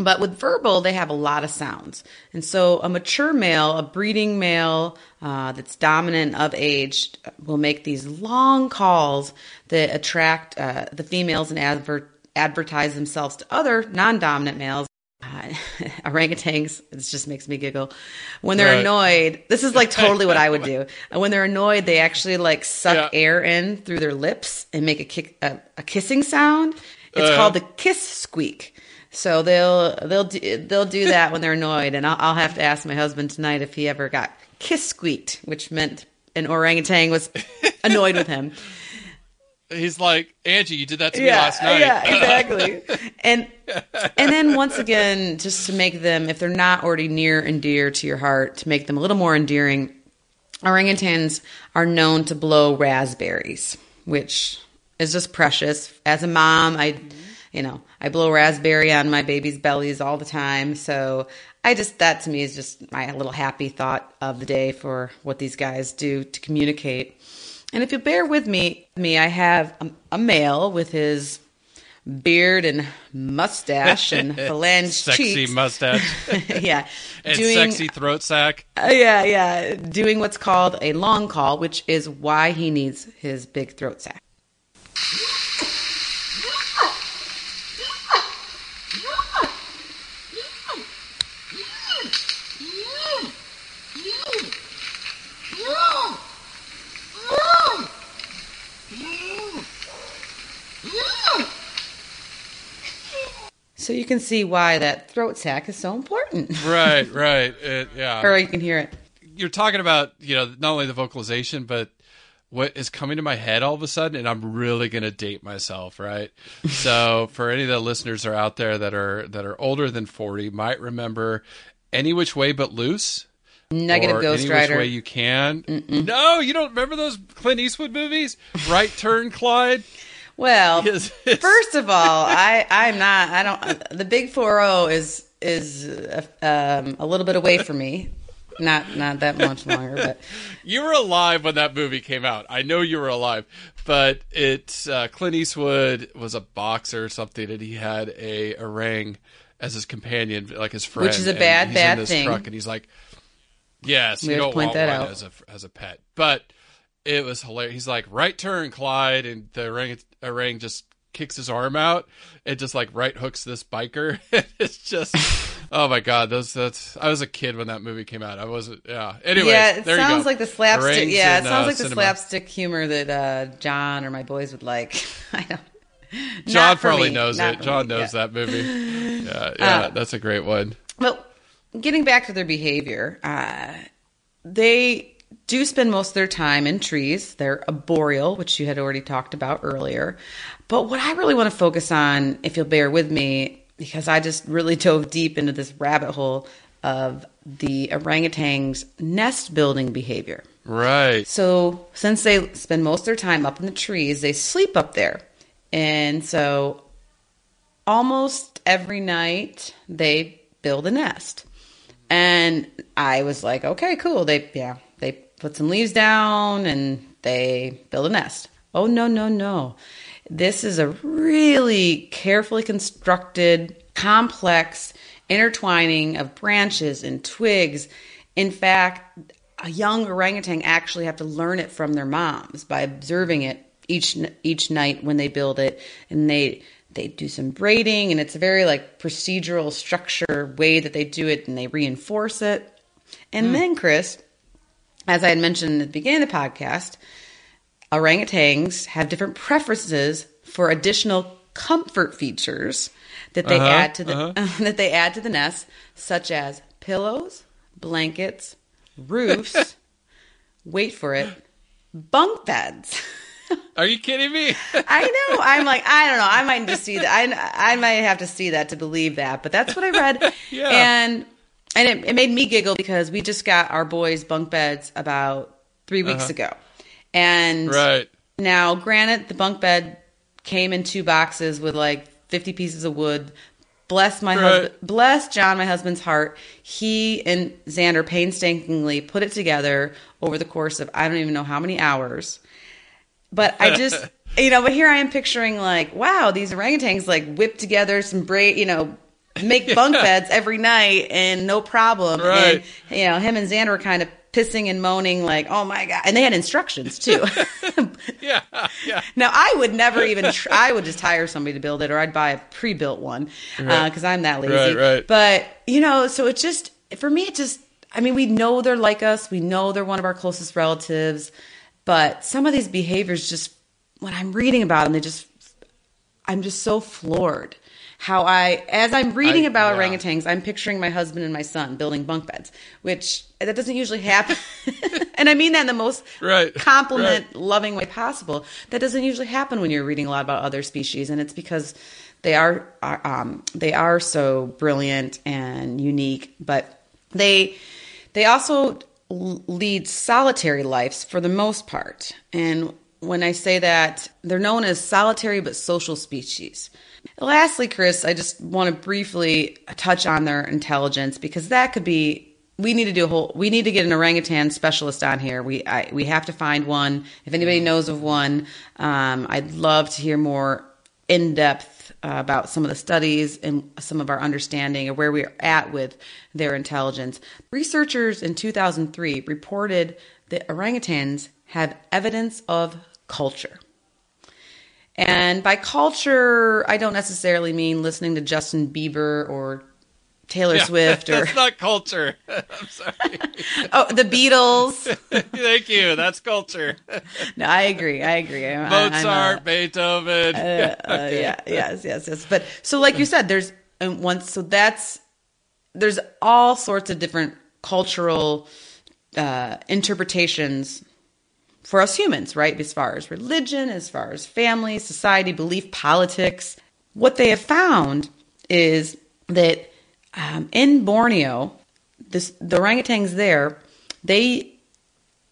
But with verbal, they have a lot of sounds. And so a mature male, a breeding male uh, that's dominant of age, will make these long calls that attract uh, the females and adver- advertise themselves to other non dominant males. Uh, orangutans, it just makes me giggle. When they're Right. annoyed, this is like totally what I would do. And when they're annoyed, they actually like suck Yeah. air in through their lips and make a, kick, a, a kissing sound. It's called the kiss squeak. So they'll they'll do, they'll do that when they're annoyed, and I'll, I'll have to ask my husband tonight if he ever got kiss squeaked, which meant an orangutan was annoyed with him. He's like, Angie, you did that to me last night. Yeah, exactly. and and then once again, just to make them, if they're not already near and dear to your heart, to make them a little more endearing, orangutans are known to blow raspberries, which is just precious. As a mom, I, you know, I blow raspberry on my baby's bellies all the time. So I just that to me is just my little happy thought of the day for what these guys do to communicate. And if you bear with me, me, I have a, a male with his beard and mustache and phalange Sexy cheeks. mustache yeah, and doing sexy throat sack. uh, yeah, yeah, doing what's called a long call, which is why he needs his big throat sac. So you can see why that throat sac is so important. Right, right. It, yeah. or you can hear it. You're talking about, you know, not only the vocalization, but what is coming to my head all of a sudden, and I'm really going to date myself, right? so, for any of the listeners are out there that are that are older than 40, might remember "Any Which Way But Loose." Negative or Ghost any Rider. Which way you can. No, you don't remember those Clint Eastwood movies? Right Turn, Clyde. Well, first of all, I I'm not. I don't. The big four zero is is um, a little bit away from me. Not not that much longer, but You were alive when that movie came out. I know you were alive, but it's uh, Clint Eastwood was a boxer or something, and he had a orang as his companion, like his friend, Which is a bad, bad thing. Truck, and he's like, "Yes, We you don't point want that one out. as a as a pet." But it was hilarious. He's like, "Right turn, Clyde," and the orang, orang just kicks his arm out and just like right hooks this biker. it's just. Oh my god, those that's I was a kid when that movie came out. I wasn't yeah. Anyway, yeah, it sounds like the slapstick. Orangs yeah, it sounds uh, like the cinema. slapstick humor that uh, John or my boys would like. I don't. John probably me. knows Not it. John me, knows yeah. that movie. Yeah, yeah, Uh, that's a great one. But getting back to their behavior, uh, they do spend most of their time in trees. They're arboreal, which you had already talked about earlier. But what I really want to focus on, if you'll bear with me, because I just really dove deep into this rabbit hole of the orangutan's nest building behavior. Right. So, since they spend most of their time up in the trees, they sleep up there. And so, almost every night, they build a nest. And I was like, okay, cool. They, yeah, put some leaves down and they build a nest. Oh, no, no, no. This is a really carefully constructed, complex intertwining of branches and twigs. In fact, a young orangutan actually have to learn it from their moms by observing it each each night when they build it, and they they do some braiding, and it's a very like procedural structure way that they do it, and they reinforce it. And hmm. then, Chris, as I had mentioned at the beginning of the podcast, orangutans have different preferences for additional comfort features that they Uh-huh, add to the that they add to the nest, such as pillows, blankets, roofs. wait for it, bunk beds. Are you kidding me? I know. I'm like, I don't know. I might just see that. I I might have to see that to believe that. But that's what I read. Yeah. And and it, it made me giggle because we just got our boys' bunk beds about three weeks uh-huh. ago, and right. now, granted, the bunk bed came in two boxes with like 50 pieces of wood. Bless my Right. husband, bless John, my husband's heart. He and Xander painstakingly put it together over the course of I don't even know how many hours. But I just, you know, but here I am picturing like, wow, these orangutans like whipped together some braid, you know, make bunk beds every night and no problem. Right. And, you know, him and Xander were kind of pissing and moaning like, oh my God. And they had instructions too. Yeah, yeah. Now I would never even. Tr- I would just hire somebody to build it, or I'd buy a pre-built one uh, because I'm that lazy. Right, right. But you know, so it just for me, it just. I mean, we know they're like us. We know they're one of our closest relatives, but some of these behaviors just when I'm reading about them, they just. I'm just so floored. How I, as I'm reading I- about yeah. orangutans, I'm picturing my husband and my son building bunk beds, which that doesn't usually happen. and I mean that in the most Right, compliment loving way possible. That doesn't usually happen when you're reading a lot about other species, and it's because they are, are um, they are so brilliant and unique. But they they also lead solitary lives for the most part. And when I say that, they're known as solitary but social species. Lastly, Chris, I just want to briefly touch on their intelligence because that could be we need to do a whole we need to get an orangutan specialist on here. We I, we have to find one. If anybody knows of one um, i'd love to hear more in depth uh, about some of the studies and some of our understanding of where we're at with their intelligence. Researchers in 2003 reported that orangutans have evidence of culture and by culture i don't necessarily mean listening to justin bieber or taylor Yeah, swift or That's not culture. I'm sorry. Oh, the Beatles. Thank you. That's culture. No, I agree. I agree. I'm- I'm Mozart, a- Beethoven. uh, yeah, yes, yes, yes. But so, like you said, there's and once so that's there's all sorts of different cultural uh, interpretations for us humans, right? As far as religion, as far as family, society, belief, politics. What they have found is that um, in Borneo, this, the orangutans there, they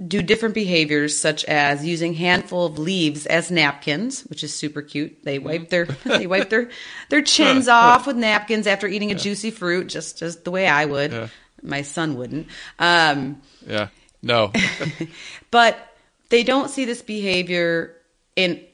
do different behaviors such as using handful of leaves as napkins, which is super cute. They wipe their they wipe their their chins off with napkins after eating a juicy fruit, just just the way I would. My son wouldn't. Um, yeah. No. but they don't see this behavior in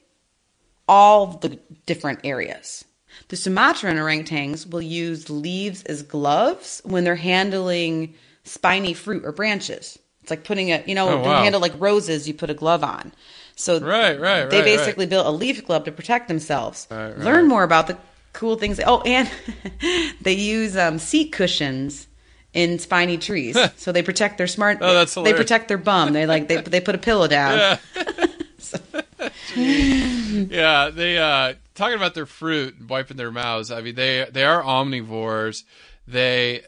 all the different areas. The Sumatran orangutans will use leaves as gloves when they're handling spiny fruit or branches. It's like putting a, you know, Oh, wow. handle like roses, you put a glove on. So Right, right, they right, basically built a leaf glove to protect themselves. Right, right. Learn more about the cool things. Oh, and they use um, seat cushions in spiny trees, so they protect their smart. Oh, that's hilarious. they protect their bum. They like they they put a pillow down. yeah, they uh talking about their fruit and wiping their mouths. I mean, they they are omnivores. They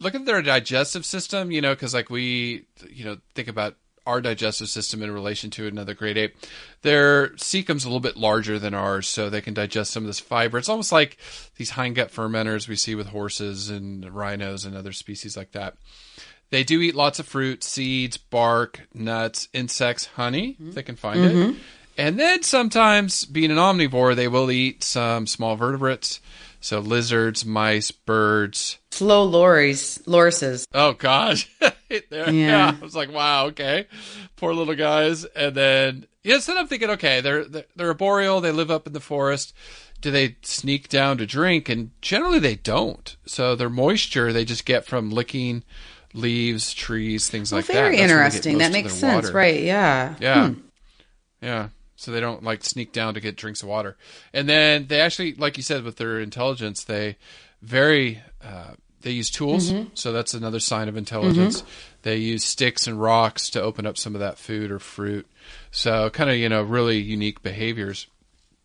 look at their digestive system, you know, because like we, you know, think about our digestive system in relation to another great ape. Their cecum's a little bit larger than ours, so they can digest some of this fiber. It's almost like these hindgut fermenters we see with horses and rhinos and other species like that. They do eat lots of fruit, seeds, bark, nuts, insects, honey, if they can find it. Mm-hmm. And then sometimes, being an omnivore, they will eat some small vertebrates. So lizards, mice, birds. Slow lorries, lorises. Oh gosh. yeah. Yeah. I was like, wow, okay. Poor little guys. And then yes, then I'm thinking, okay, they're they're, they're arboreal, they live up in the forest. Do they sneak down to drink? And generally they don't. So their moisture they just get from licking leaves, trees, things Well, like that. very they get interesting. That makes sense, water. right? Yeah. Yeah. Hmm. Yeah. So they don't like sneak down to get drinks of water. And then they actually, like you said, with their intelligence, they very, uh, they use tools. Mm-hmm. So that's another sign of intelligence. They use sticks and rocks to open up some of that food or fruit. So kind of, you know, really unique behaviors.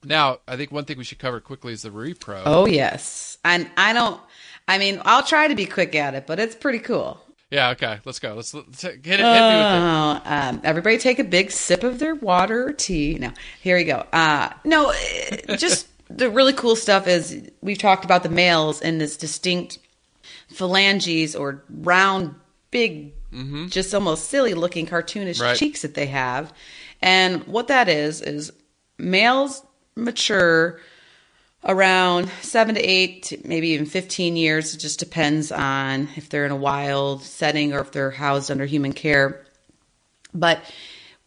Now, I think one thing we should cover quickly is the repro. Oh yes, and I don't. I mean, I'll try to be quick at it, but it's pretty cool. Yeah. Okay. Let's go. Let's, let's hit it. Hit me with it. Oh, um, everybody take a big sip of their water or tea. No, here we go. Uh, no, eh, just the really cool stuff is we've talked about the males and this distinct phalanges or round, big, just almost silly looking cartoonish Right. cheeks that they have. And what that is, is males mature around seven to eight, maybe even 15 years. It just depends on if they're in a wild setting or if they're housed under human care. But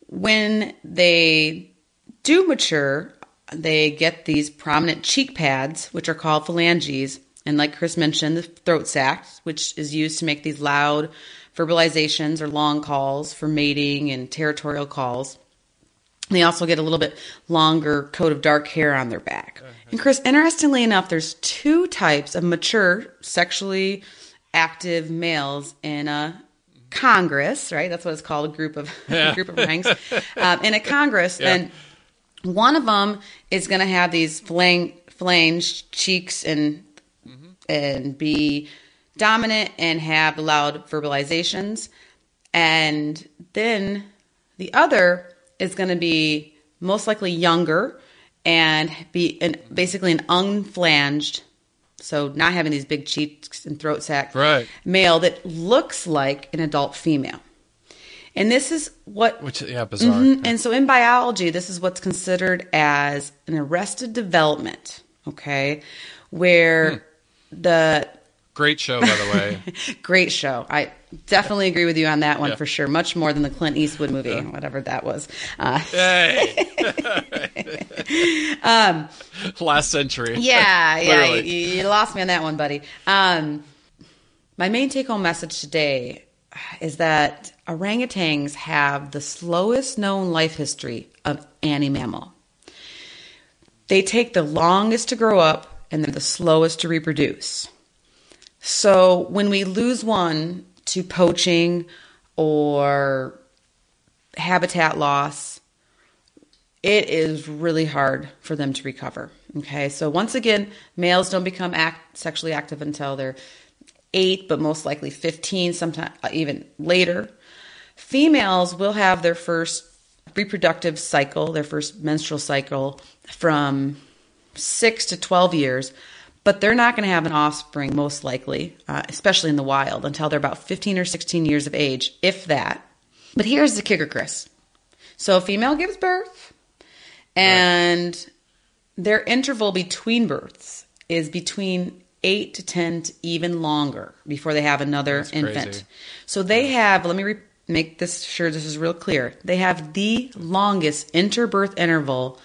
when they do mature, they get these prominent cheek pads, which are called phalanges, And like Chris mentioned, the throat sac, which is used to make these loud verbalizations or long calls for mating and territorial calls. They also get a little bit longer coat of dark hair on their back. And Chris, interestingly enough, there's two types of mature sexually active males in a congress, right? That's what it's called, a group of a group of ranks um, in a congress. And one of them is going to have these flang, flanged cheeks and and be dominant and have loud verbalizations. And then the other is going to be most likely younger and be an, basically an unflanged, so not having these big cheeks and throat sac Right. male that looks like an adult female. And this is what Which yeah, bizarre. Mhm. And so in biology, this is what's considered as an arrested development, okay? Where the Great show, by the way. great show. I definitely agree with you on that one Yeah. for sure. Much more than the Clint Eastwood movie, whatever that was. Uh, hey. Last century. yeah, yeah, you, you lost me on that one, buddy. Um, my main take home message today is that orangutans have the slowest known life history of any mammal. They take the longest to grow up and they're the slowest to reproduce. So when we lose one to poaching or habitat loss, it is really hard for them to recover. Okay, so once again, males don't become act, sexually active until they're eight, but most likely 15, sometimes uh, even later. Females will have their first reproductive cycle, their first menstrual cycle, from six to 12 years, but they're not going to have an offspring, most likely, uh, especially in the wild, until they're about 15 or 16 years of age, if that. But here's the kicker, Chris. So a female gives birth, and their interval between births is between eight to 10 to even longer before they have another That's infant. crazy. So they have, let me re- make this sure this is real clear. They have the longest interbirth interval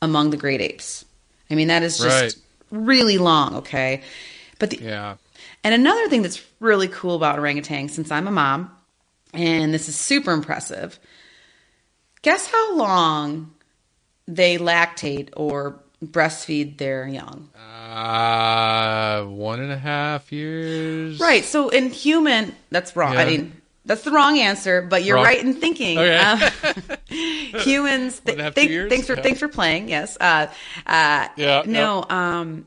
among the great apes. I mean, that is just Right. Really long, okay? But the, Yeah. and another thing that's really cool about orangutans, since I'm a mom, and this is super impressive, guess how long they lactate or breastfeed their young? Uh, one and a half years. Right. So in human, that's wrong. I mean, that's the wrong answer, but you're Wrong. right in thinking. Okay. Um, humans, One and a half, th- thanks for Yeah. thanks for playing. Yes. Uh, uh, Yeah, No. Um,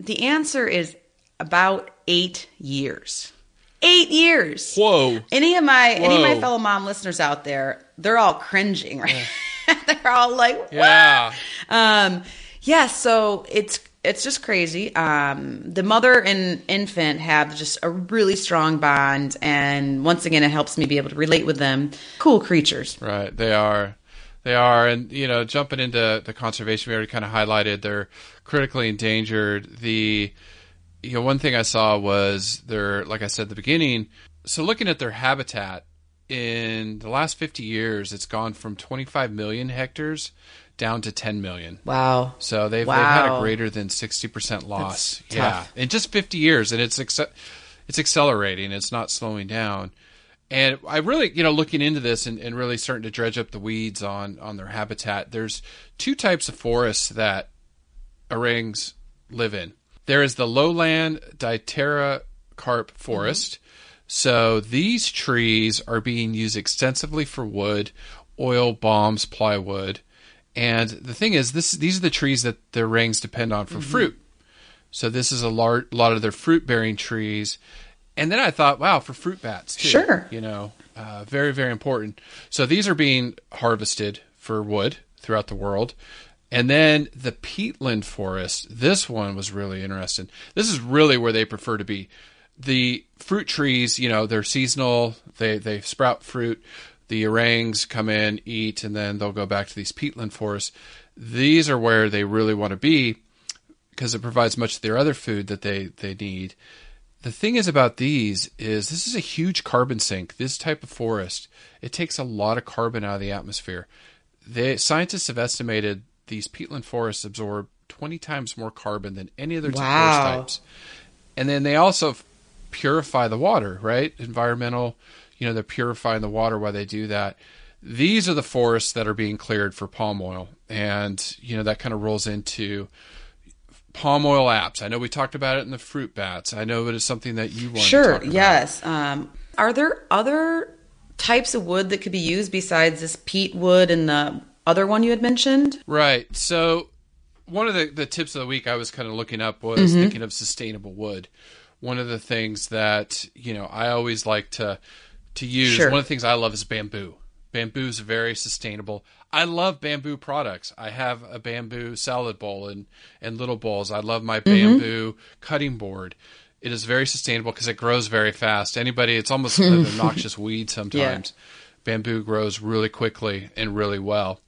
the answer is about eight years. Eight years. Whoa. Any of my any of my fellow mom listeners out there, they're all cringing, right? they're all like, "What?" Yeah. Um, yeah, so it's it's just crazy. Um, the mother and infant have just a really strong bond, and once again, it helps me be able to relate with them. Cool creatures. Right, they are, they are, and you know, jumping into the conservation, we already kind of highlighted they're critically endangered. The, you know, one thing I saw was they're, like I said at the beginning, so looking at their habitat in the last fifty years, it's gone from twenty five million hectares down to ten million. Wow. So they've, they've had a greater than sixty percent loss. That's yeah, tough. in just fifty years, and it's acce- it's accelerating. It's not slowing down. And I really, you know, looking into this and, and really starting to dredge up the weeds on on their habitat. There's two types of forests that orangs live in. There is the lowland Diptera carp forest. Mm-hmm. So these trees are being used extensively for wood, oil, bombs, plywood. And the thing is, this these are the trees that the rings depend on for fruit. So this is a lar- lot of their fruit bearing trees. And then I thought, wow, for fruit bats too. Sure. You know, uh, very very important. So these are being harvested for wood throughout the world. And then the peatland forest. This one was really interesting. This is really where they prefer to be. The fruit trees, you know, they're seasonal. They they sprout fruit. The orangs come in, eat, and then they'll go back to these peatland forests. These are where they really want to be because it provides much of their other food that they, they need. The thing is about these is this is a huge carbon sink. This type of forest, it takes a lot of carbon out of the atmosphere. They, scientists have estimated these peatland forests absorb 20 times more carbon than any other Wow. forest types. and then they also purify the water, right? Environmental, you know, they're purifying the water while they do that. These are the forests that are being cleared for palm oil, and you know that kind of rolls into palm oil apps. I know we talked about it in the fruit bats. I know it is something that you want. Sure. To talk about. Yes. Um, are there other types of wood that could be used besides this peat wood and the other one you had mentioned? Right. So one of the, the tips of the week I was kind of looking up was Mm-hmm. thinking of sustainable wood. One of the things that, you know, I always like to to use, Sure. one of the things I love is bamboo. Bamboo is very sustainable. I love bamboo products. I have a bamboo salad bowl and, and little bowls. I love my Mm-hmm. bamboo cutting board. It is very sustainable because it grows very fast. Anybody, it's almost an obnoxious weed sometimes. Bamboo grows really quickly and really well.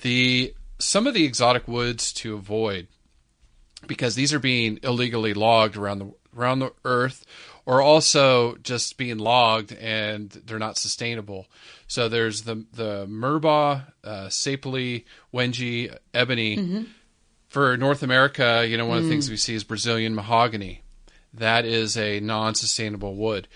The some of the exotic woods to avoid because these are being illegally logged around the around the earth or also just being logged and they're not sustainable. So there's the the Merbau, uh, Sapele, Wenge, ebony. For North America, you know, one of the things we see is Brazilian mahogany. That is a non-sustainable wood.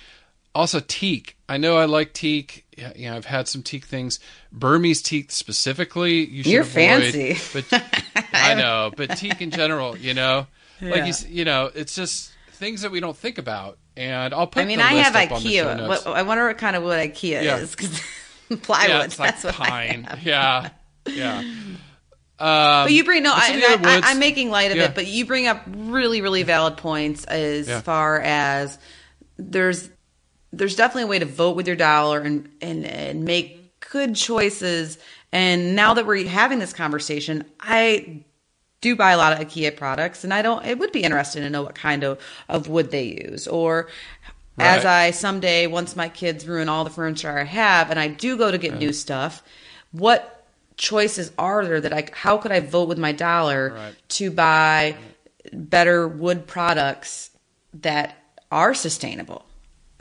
Also teak. I know I like teak. Yeah, You know, I've had some teak things. Burmese teak specifically, you should You're avoid. fancy. But I know, but teak in general, you know, like Yeah. you, you know, it's just things that we don't think about. And I'll put. I mean, the I have up on the show IKEA. What, I wonder what kind of wood IKEA Yeah. is because plywood. yeah, it's like that's what I pine. have. Yeah, yeah. Um, But you bring no, I, some of the other I, I, I'm making light of Yeah. it, but you bring up really, really valid points as Yeah. far as there's there's definitely a way to vote with your dollar and and and make good choices. And now that we're having this conversation, I do buy a lot of IKEA products, and I don't. It would be interesting to know what kind of of wood they use, or as I someday once my kids ruin all the furniture I have, and I do go to get new stuff, what choices are there that I? How could I vote with my dollar Right. to buy better wood products that are sustainable?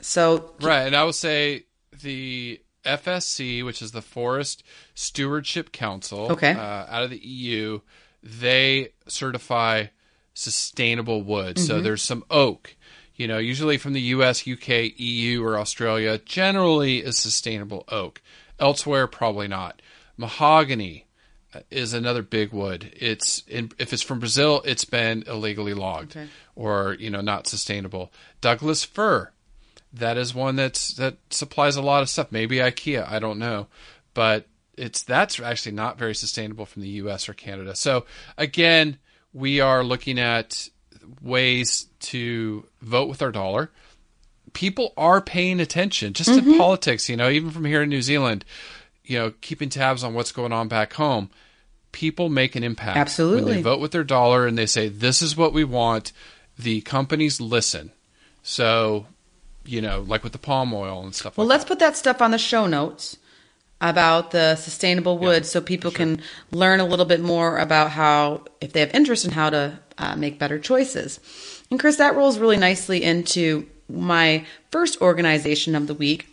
So Right, and I would say the FSC, which is the Forest Stewardship Council, Okay. uh, out of the EU, they certify sustainable wood. So Mm-hmm. there's some oak, you know, usually from the US, UK, EU, or Australia, generally is sustainable oak. Elsewhere, probably not. Mahogany uh, is another big wood. It's in, if it's from Brazil, it's been illegally logged Okay. or you know not sustainable. Douglas fir, that is one that's that supplies a lot of stuff. Maybe IKEA, I don't know, but it's that's actually not very sustainable from the U.S. or Canada. So again, we are looking at ways to vote with our dollar. People are paying attention, just Mm-hmm. in politics. You know, even from here in New Zealand, you know, keeping tabs on what's going on back home. People make an impact. When Absolutely. they vote with their dollar and they say, "This is what we want," the companies listen. So, you know, like with the palm oil and stuff. Well, like let's put that stuff on the show notes about the sustainable wood so people can learn a little bit more about how, if they have interest in how to uh, make better choices. And Chris, that rolls really nicely into my first organization of the week,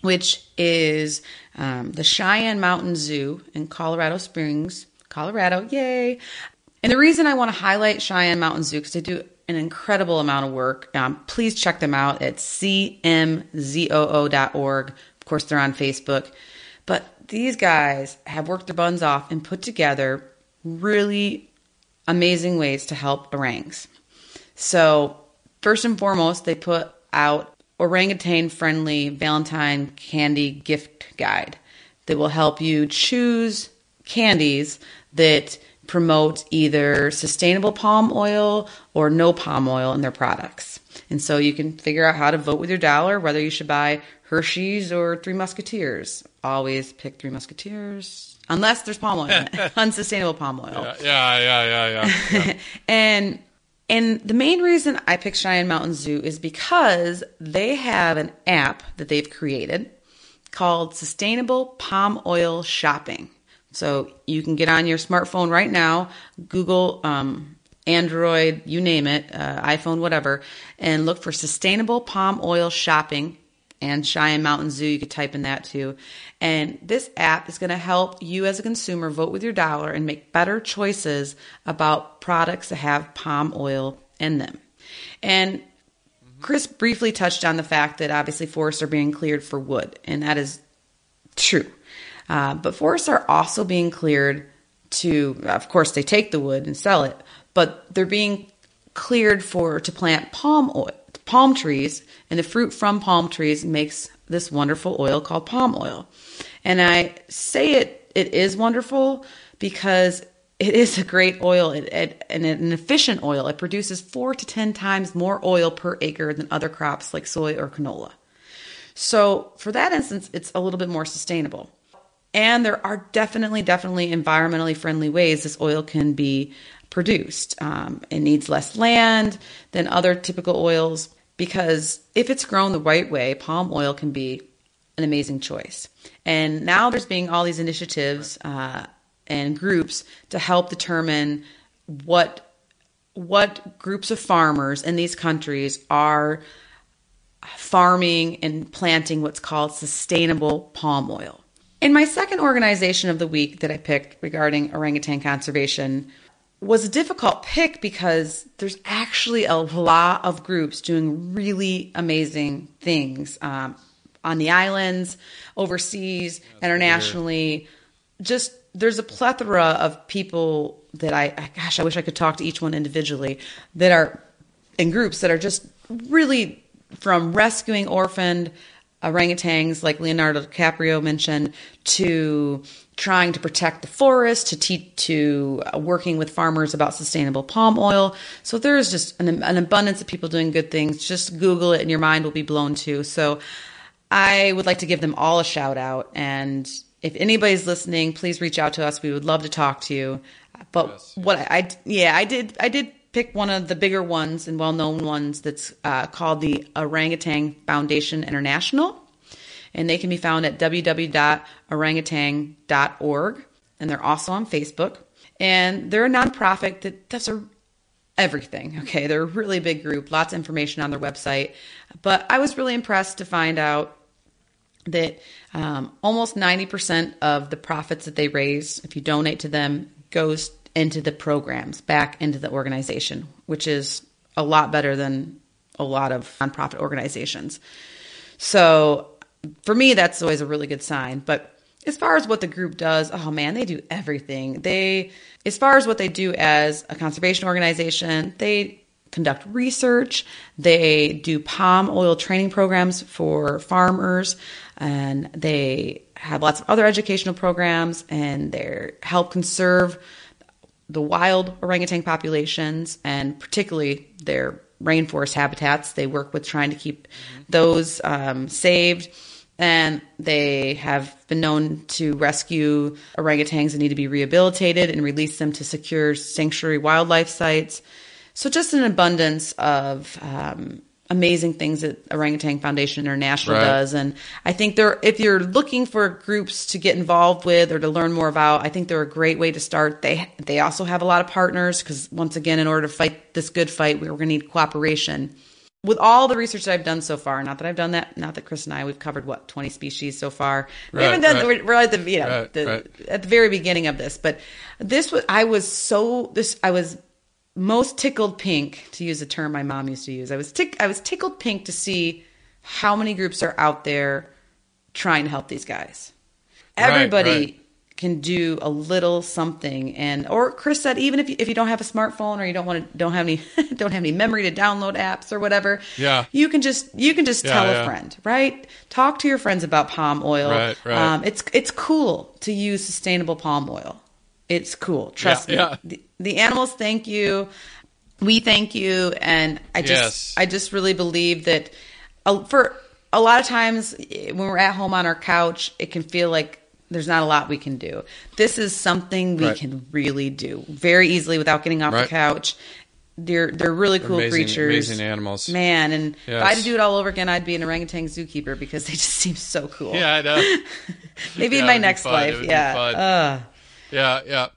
which is um, the Cheyenne Mountain Zoo in Colorado Springs, Colorado. Yay! And the reason I want to highlight Cheyenne Mountain Zoo because they do an incredible amount of work. Um, please check them out at cmzoo.org. Of course, they're on Facebook. But these guys have worked their buns off and put together really amazing ways to help orangs. So, first and foremost, they put out orangutan friendly Valentine candy gift guide that will help you choose candies that promote either sustainable palm oil or no palm oil in their products. And so you can figure out how to vote with your dollar whether you should buy Hershey's or Three Musketeers. Always pick Three Musketeers unless there's palm oil in it, unsustainable palm oil. Yeah, yeah, yeah, yeah. yeah. And and the main reason I picked Cheyenne Mountain Zoo is because they have an app that they've created called Sustainable Palm Oil Shopping. So you can get on your smartphone right now, Google, um, Android, you name it, uh, iPhone, whatever, and look for Sustainable Palm Oil Shopping and Cheyenne Mountain Zoo. You could type in that too. And this app is going to help you as a consumer vote with your dollar and make better choices about products that have palm oil in them. And Chris briefly touched on the fact that obviously forests are being cleared for wood, and that is true. Uh, but forests are also being cleared to, of course, they take the wood and sell it, but they're being cleared for to plant palm oil, palm trees, and the fruit from palm trees makes this wonderful oil called palm oil. And I say it it is wonderful because it is a great oil it, it, and an efficient oil. It produces four to ten times more oil per acre than other crops like soy or canola. So for that instance, it's a little bit more sustainable. And there are definitely, definitely environmentally friendly ways this oil can be produced. Um, it needs less land than other typical oils because if it's grown the right way, palm oil can be an amazing choice. And now there's being all these initiatives uh, and groups to help determine what what groups of farmers in these countries are farming and planting what's called sustainable palm oil. In my second organization of the week that I picked regarding orangutan conservation was a difficult pick because there's actually a lot of groups doing really amazing things um, on the islands, overseas, That's internationally. Weird. Just there's a plethora of people that I, gosh, I wish I could talk to each one individually that are in groups that are just really from rescuing orphaned orangutans, like Leonardo DiCaprio mentioned, to trying to protect the forest, to te- to uh, working with farmers about sustainable palm oil. So there is just an, an abundance of people doing good things. Just Google it, and your mind will be blown too. So I would like to give them all a shout out. And if anybody's listening, please reach out to us. We would love to talk to you. But yes, what I, I yeah I did I did pick one of the bigger ones and well known ones that's uh, called the Orangutan Foundation International. And they can be found at www.orangutan.org. And they're also on Facebook. And they're a nonprofit that does a, everything. Okay. They're a really big group, lots of information on their website. But I was really impressed to find out that um, almost 90% of the profits that they raise, if you donate to them, goes into the programs, back into the organization, which is a lot better than a lot of nonprofit organizations. So for me, that's always a really good sign. But as far as what the group does, oh man, they do everything. They, as far as what they do as a conservation organization, they conduct research, they do palm oil training programs for farmers, and they have lots of other educational programs, and they help conserve the wild orangutan populations and particularly their rainforest habitats. They work with trying to keep those um, saved. And they have been known to rescue orangutans that need to be rehabilitated and release them to secure sanctuary wildlife sites. So, just an abundance of um, amazing things that Orangutan Foundation International right. does. And I think they're, if you're looking for groups to get involved with or to learn more about, I think they're a great way to start. They, they also have a lot of partners because once again, in order to fight this good fight, we're going to need cooperation. With all the research that I've done so far, not that I've done that, not that Chris and I, we've covered what, 20 species so far. We haven't done, right. we're, at the, you know, the, at the very beginning of this, but this was, I was so, this, I was most tickled pink to use a term my mom used to use. I was tick I was tickled pink to see how many groups are out there trying to help these guys. Everybody right, right. can do a little something and or Chris said even if you, if you don't have a smartphone or you don't want to don't have any don't have any memory to download apps or whatever. Yeah. You can just you can just yeah, tell yeah. a friend, right? Talk to your friends about palm oil. Right, right. Um, it's it's cool to use sustainable palm oil. It's cool. Trust me. The, animals thank you. We thank you. And I just, yes. I just really believe that uh, for a lot of times when we're at home on our couch, it can feel like there's not a lot we can do. This is something we right. can really do very easily without getting off right. the couch. They're they're really cool amazing, creatures, amazing animals, man. And yes. if I had to do it all over again, I'd be an orangutan zookeeper because they just seem so cool. Yeah, I know. Maybe yeah, in my next life, yeah. Uh. Yeah, yeah.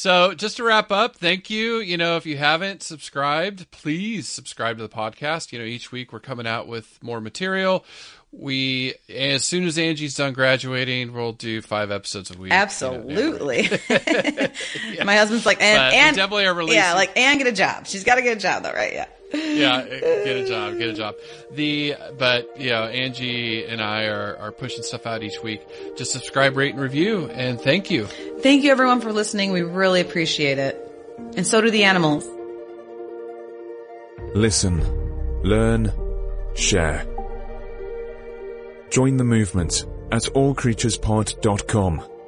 So just to wrap up, thank you. You know, if you haven't subscribed, please subscribe to the podcast. You know, each week we're coming out with more material. We as soon as Angie's done graduating, we'll do five episodes a week. Absolutely. You know, My husband's like, and, and definitely are releasing. Yeah, like and get a job. She's got to get a job though, right? Yeah. Yeah, get a job, get a job. The but you know, Angie and I are are pushing stuff out each week. Just subscribe, rate, and review, and thank you. Thank you everyone for listening. We really appreciate it. And so do the animals. Listen, learn, share. Join the movement at allcreaturespod.com.